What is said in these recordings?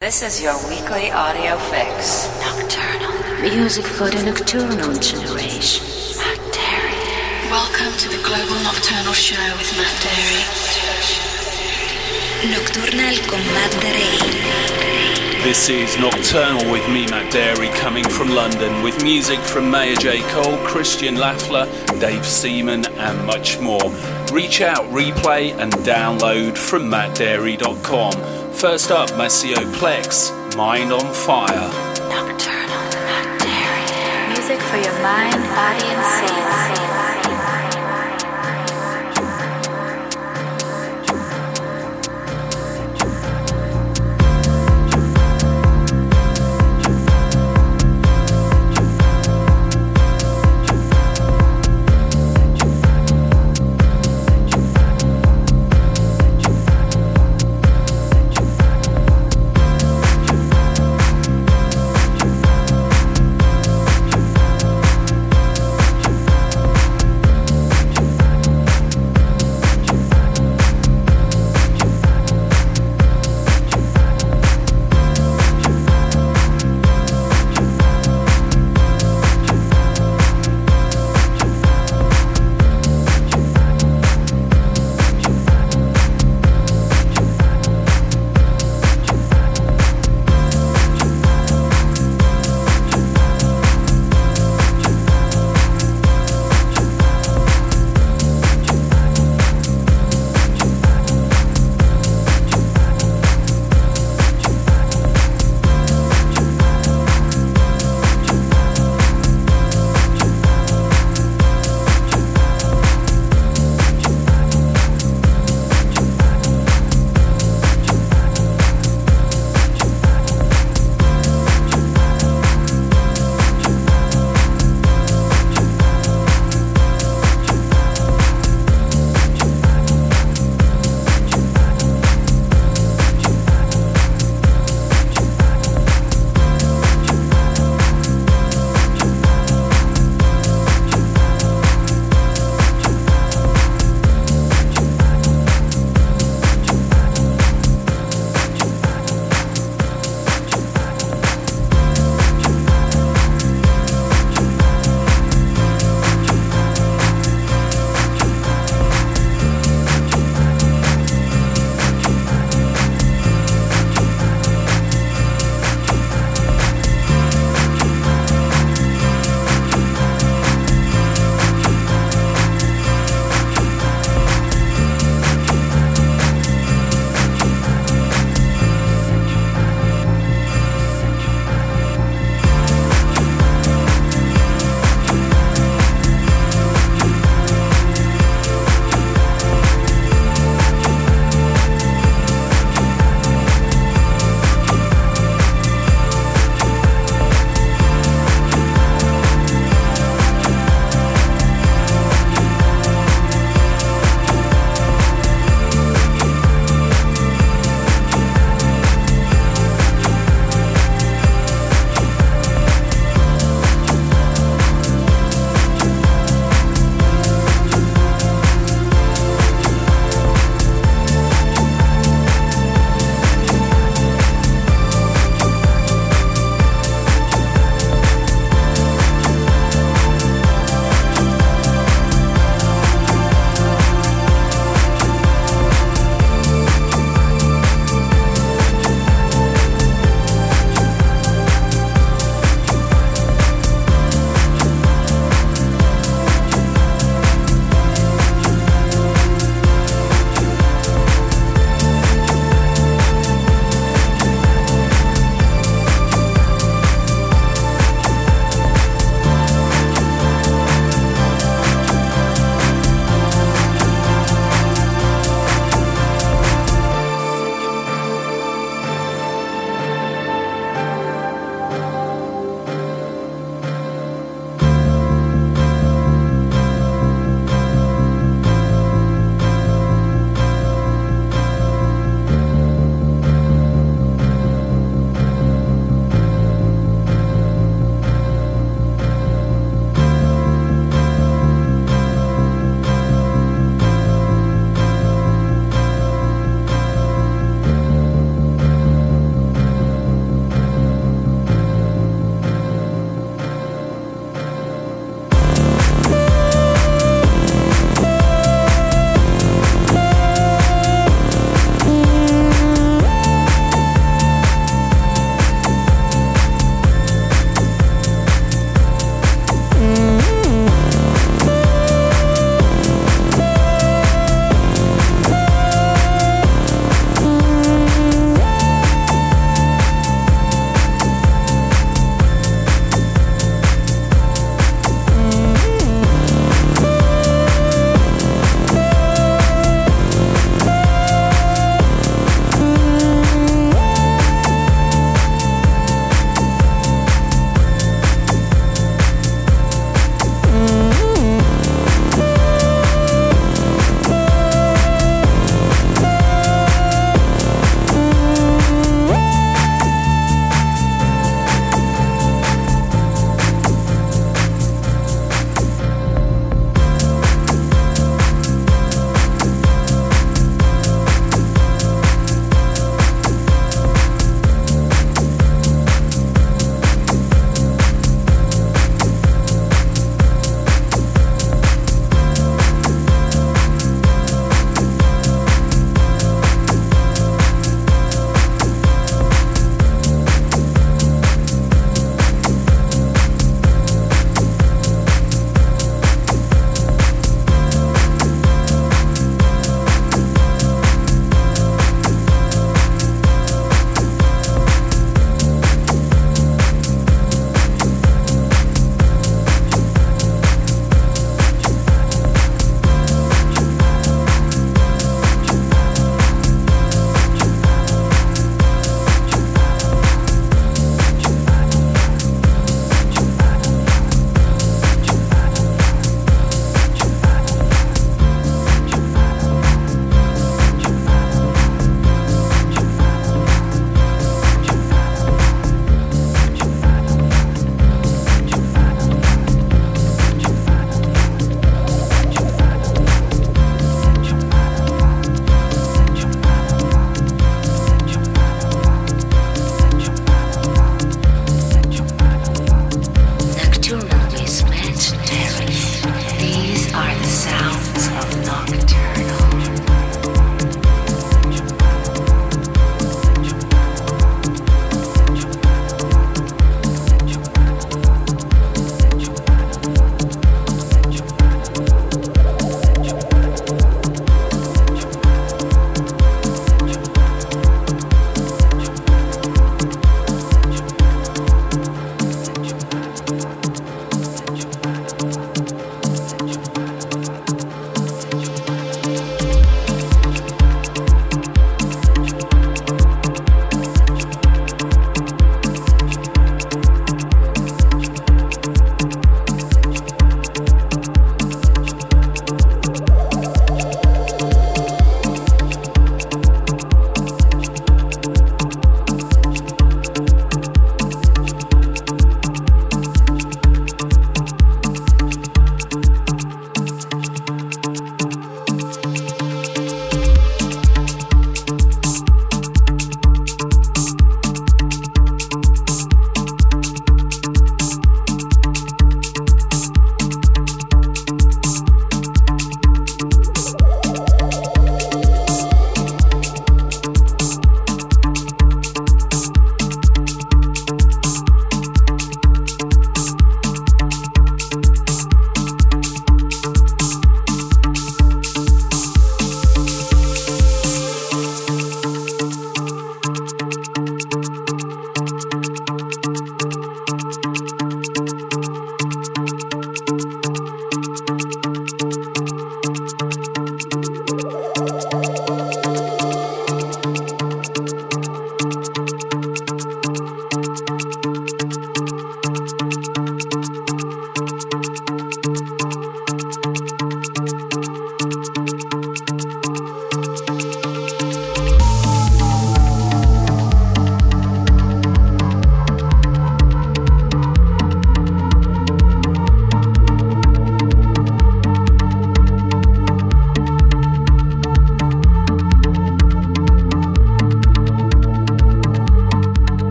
This is your weekly audio fix. Nocturnal. Music for the nocturnal generation. Matt Darey. Welcome to the Global Nocturnal Show with Matt Darey. Nocturnal con Matt Darey. This is Nocturnal with me, Matt Darey, coming from London with music from Maya Jane Coles, Christian Löffler, Dave Seaman, and much more. Reach out, replay, and download from mattdarey.com. First up, Maceo Plex, Mind on Fire. Nocturnal. Music for your mind, body, and soul.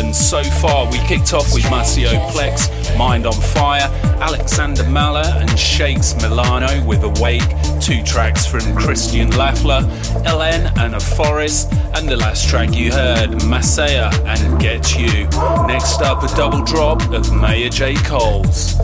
And so far, we kicked off with Marcio Plex, Mind on Fire, Alexander Maller, and Shakes Milano with Awake, two tracks from Christian Löffler, LN and A Forest, and the last track you heard, Masaya and Get You. Next up, a double drop of Maya Jane Coles.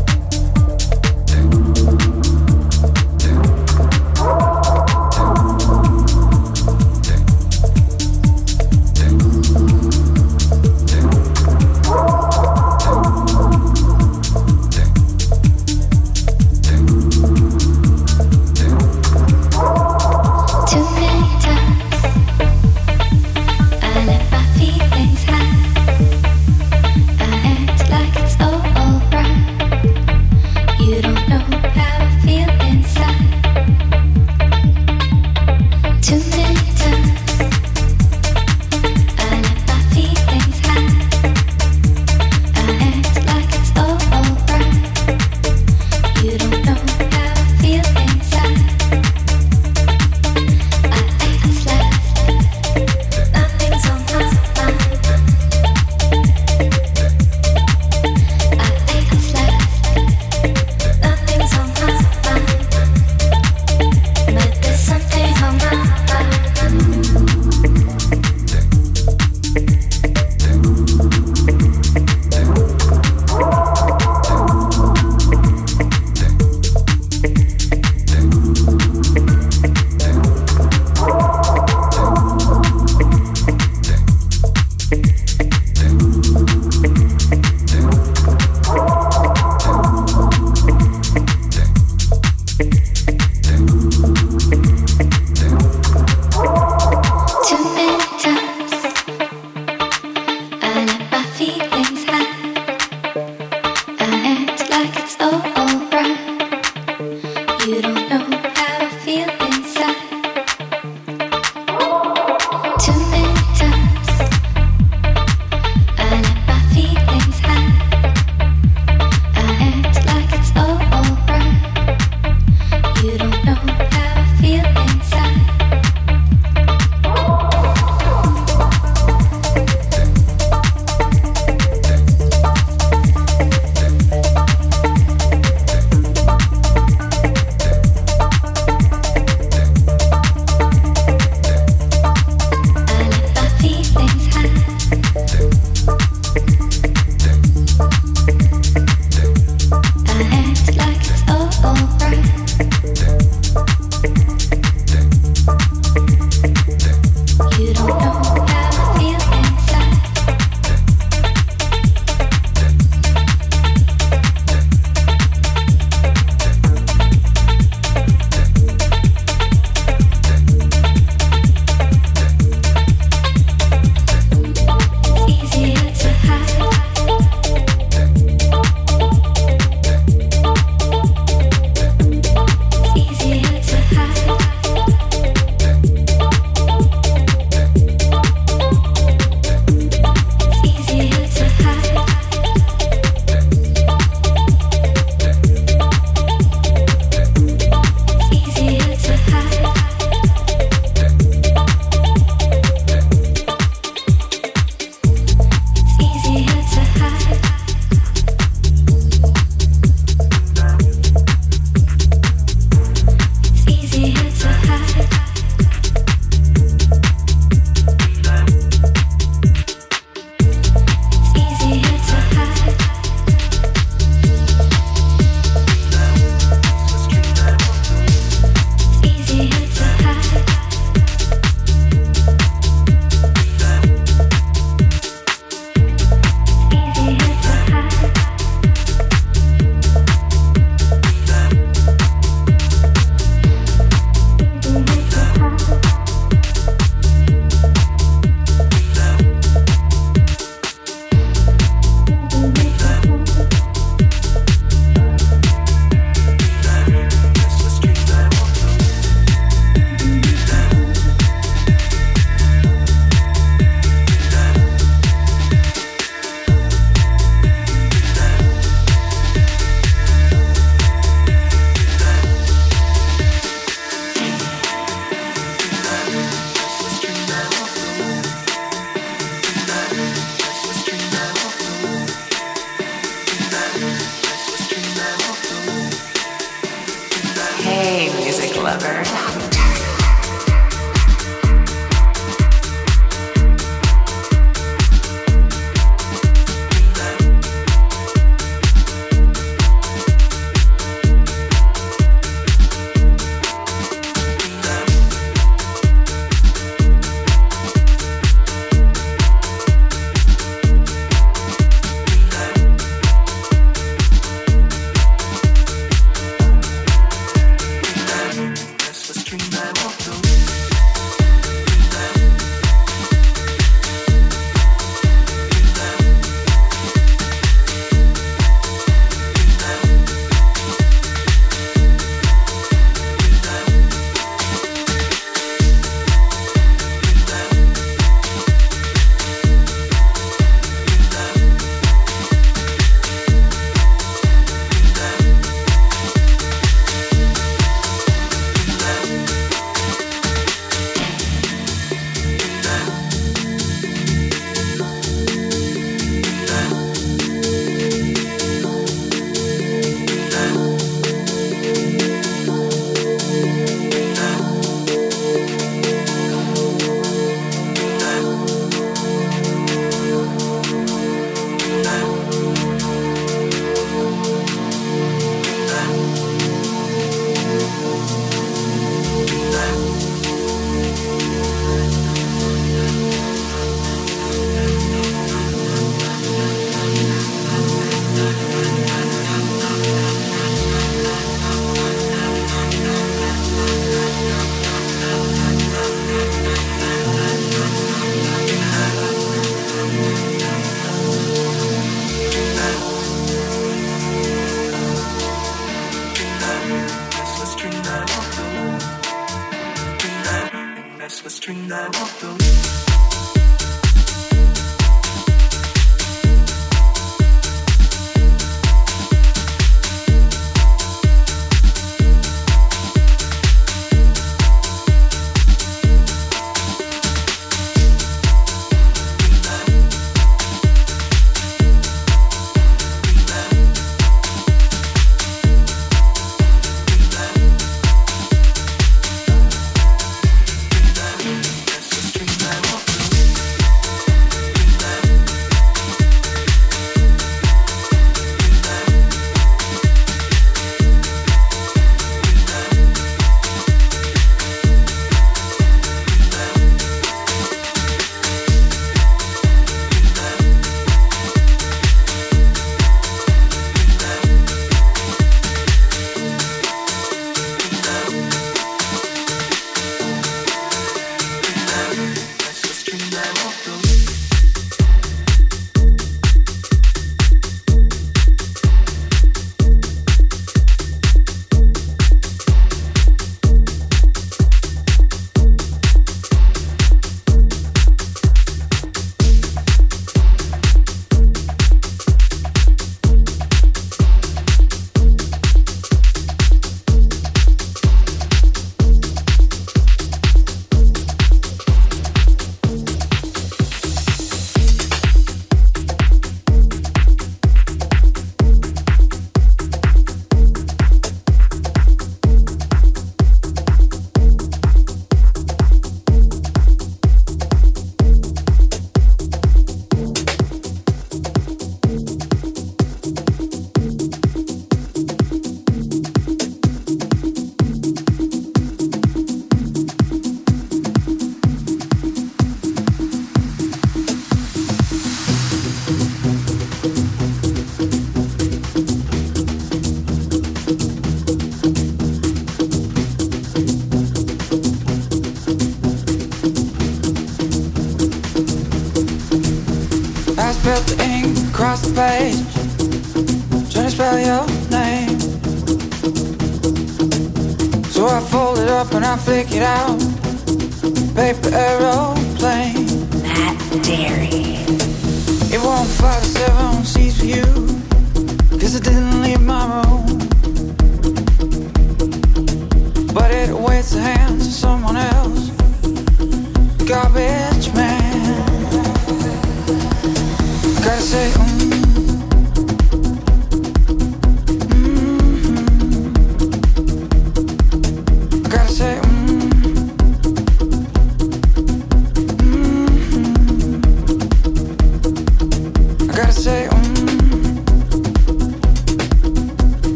lover.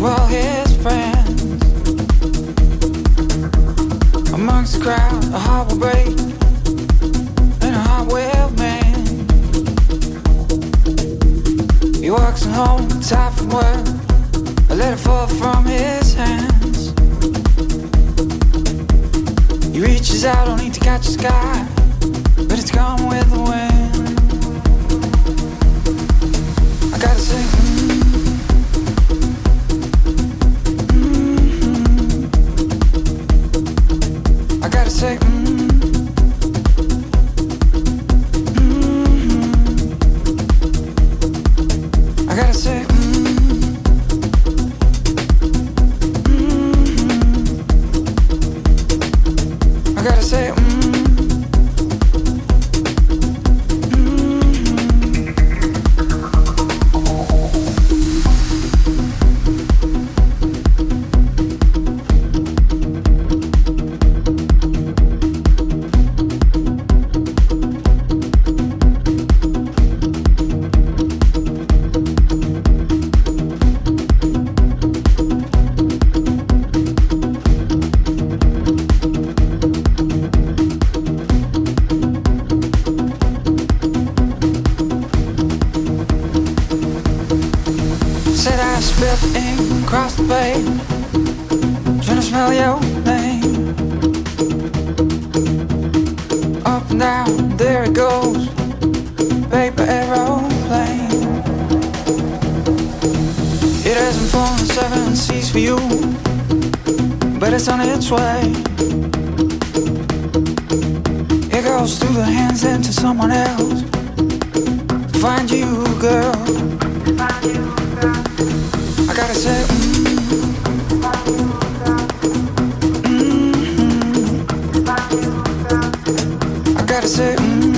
well his friends. Amongst the crowd a heart will break and a heart will mend. He walks home tired from work a letter fall from his hands. He reaches out only to catch the sky but it's gone with the wind. It goes through the hands into someone else. Find you, girl. I gotta say, mm, mm, I gotta say, mm,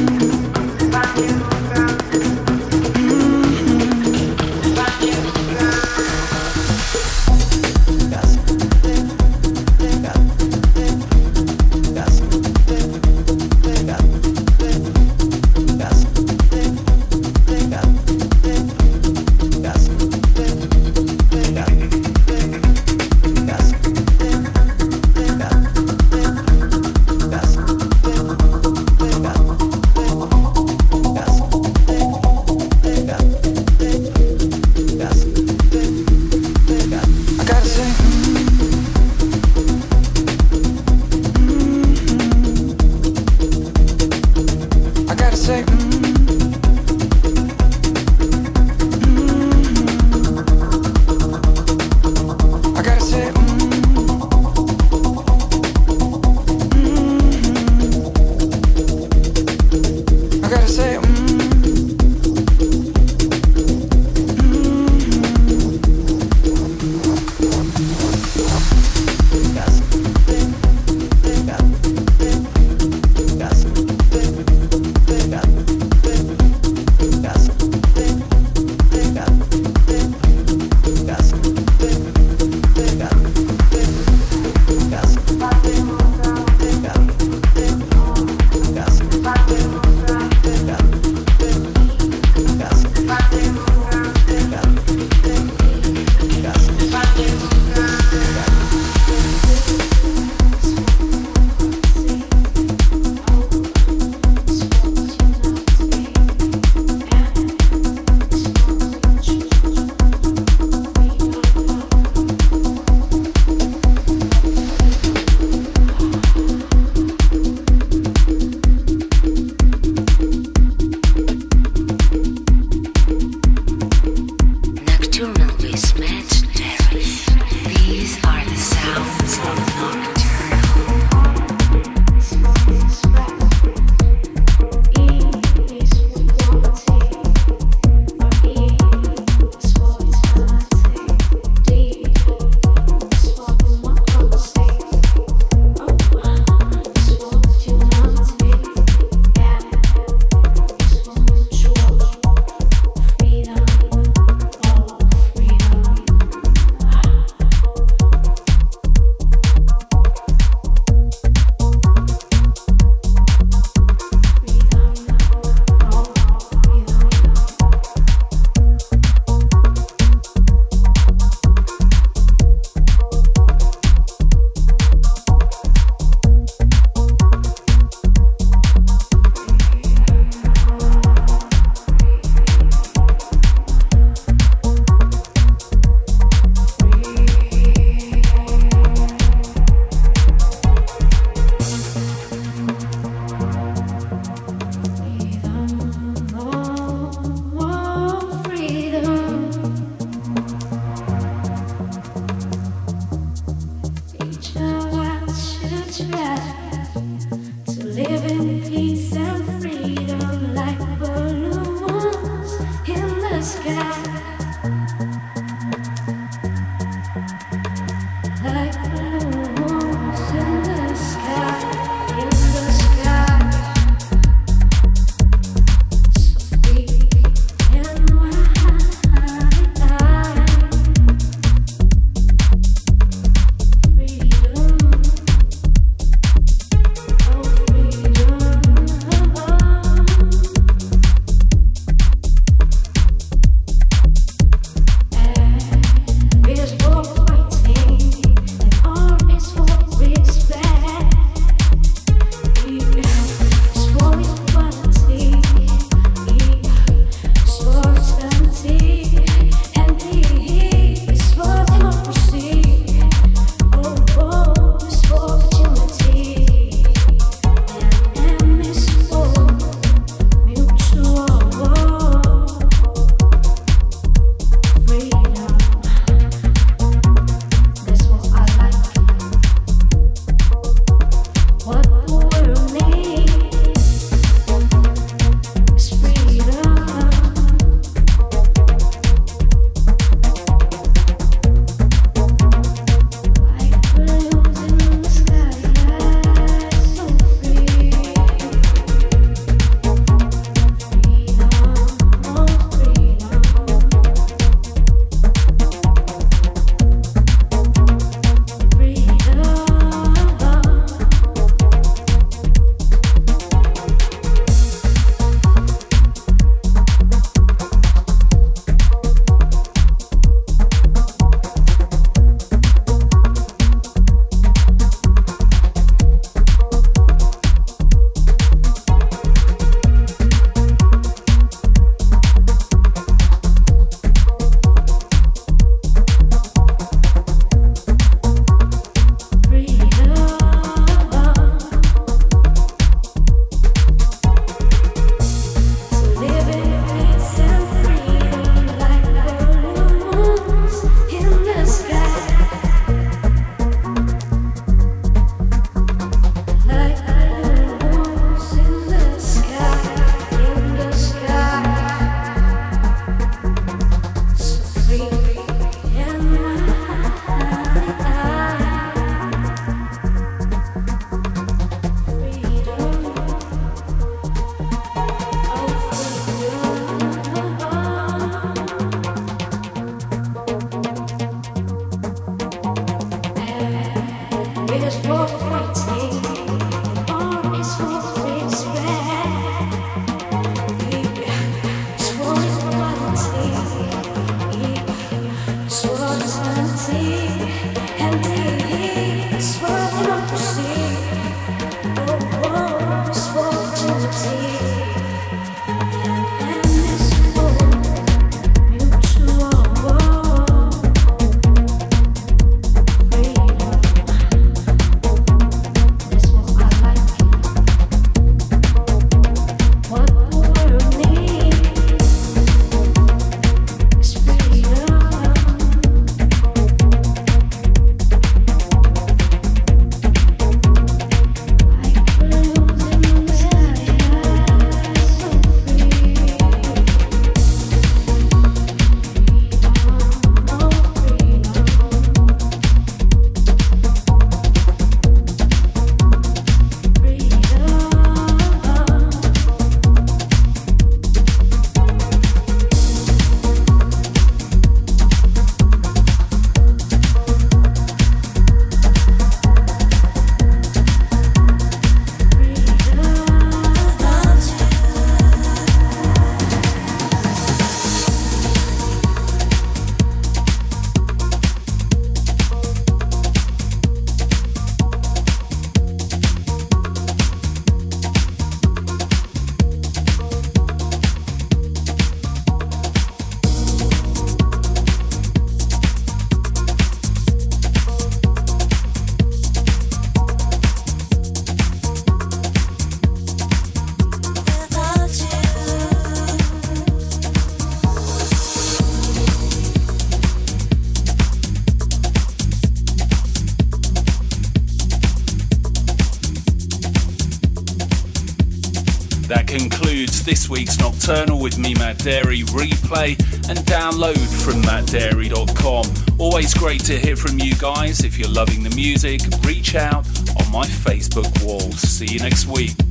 Nocturnal with me, Matt Darey Replay and download from mattdarey.com. Always great to hear from you guys. If you're loving the music, reach out on my Facebook wall. See you next week.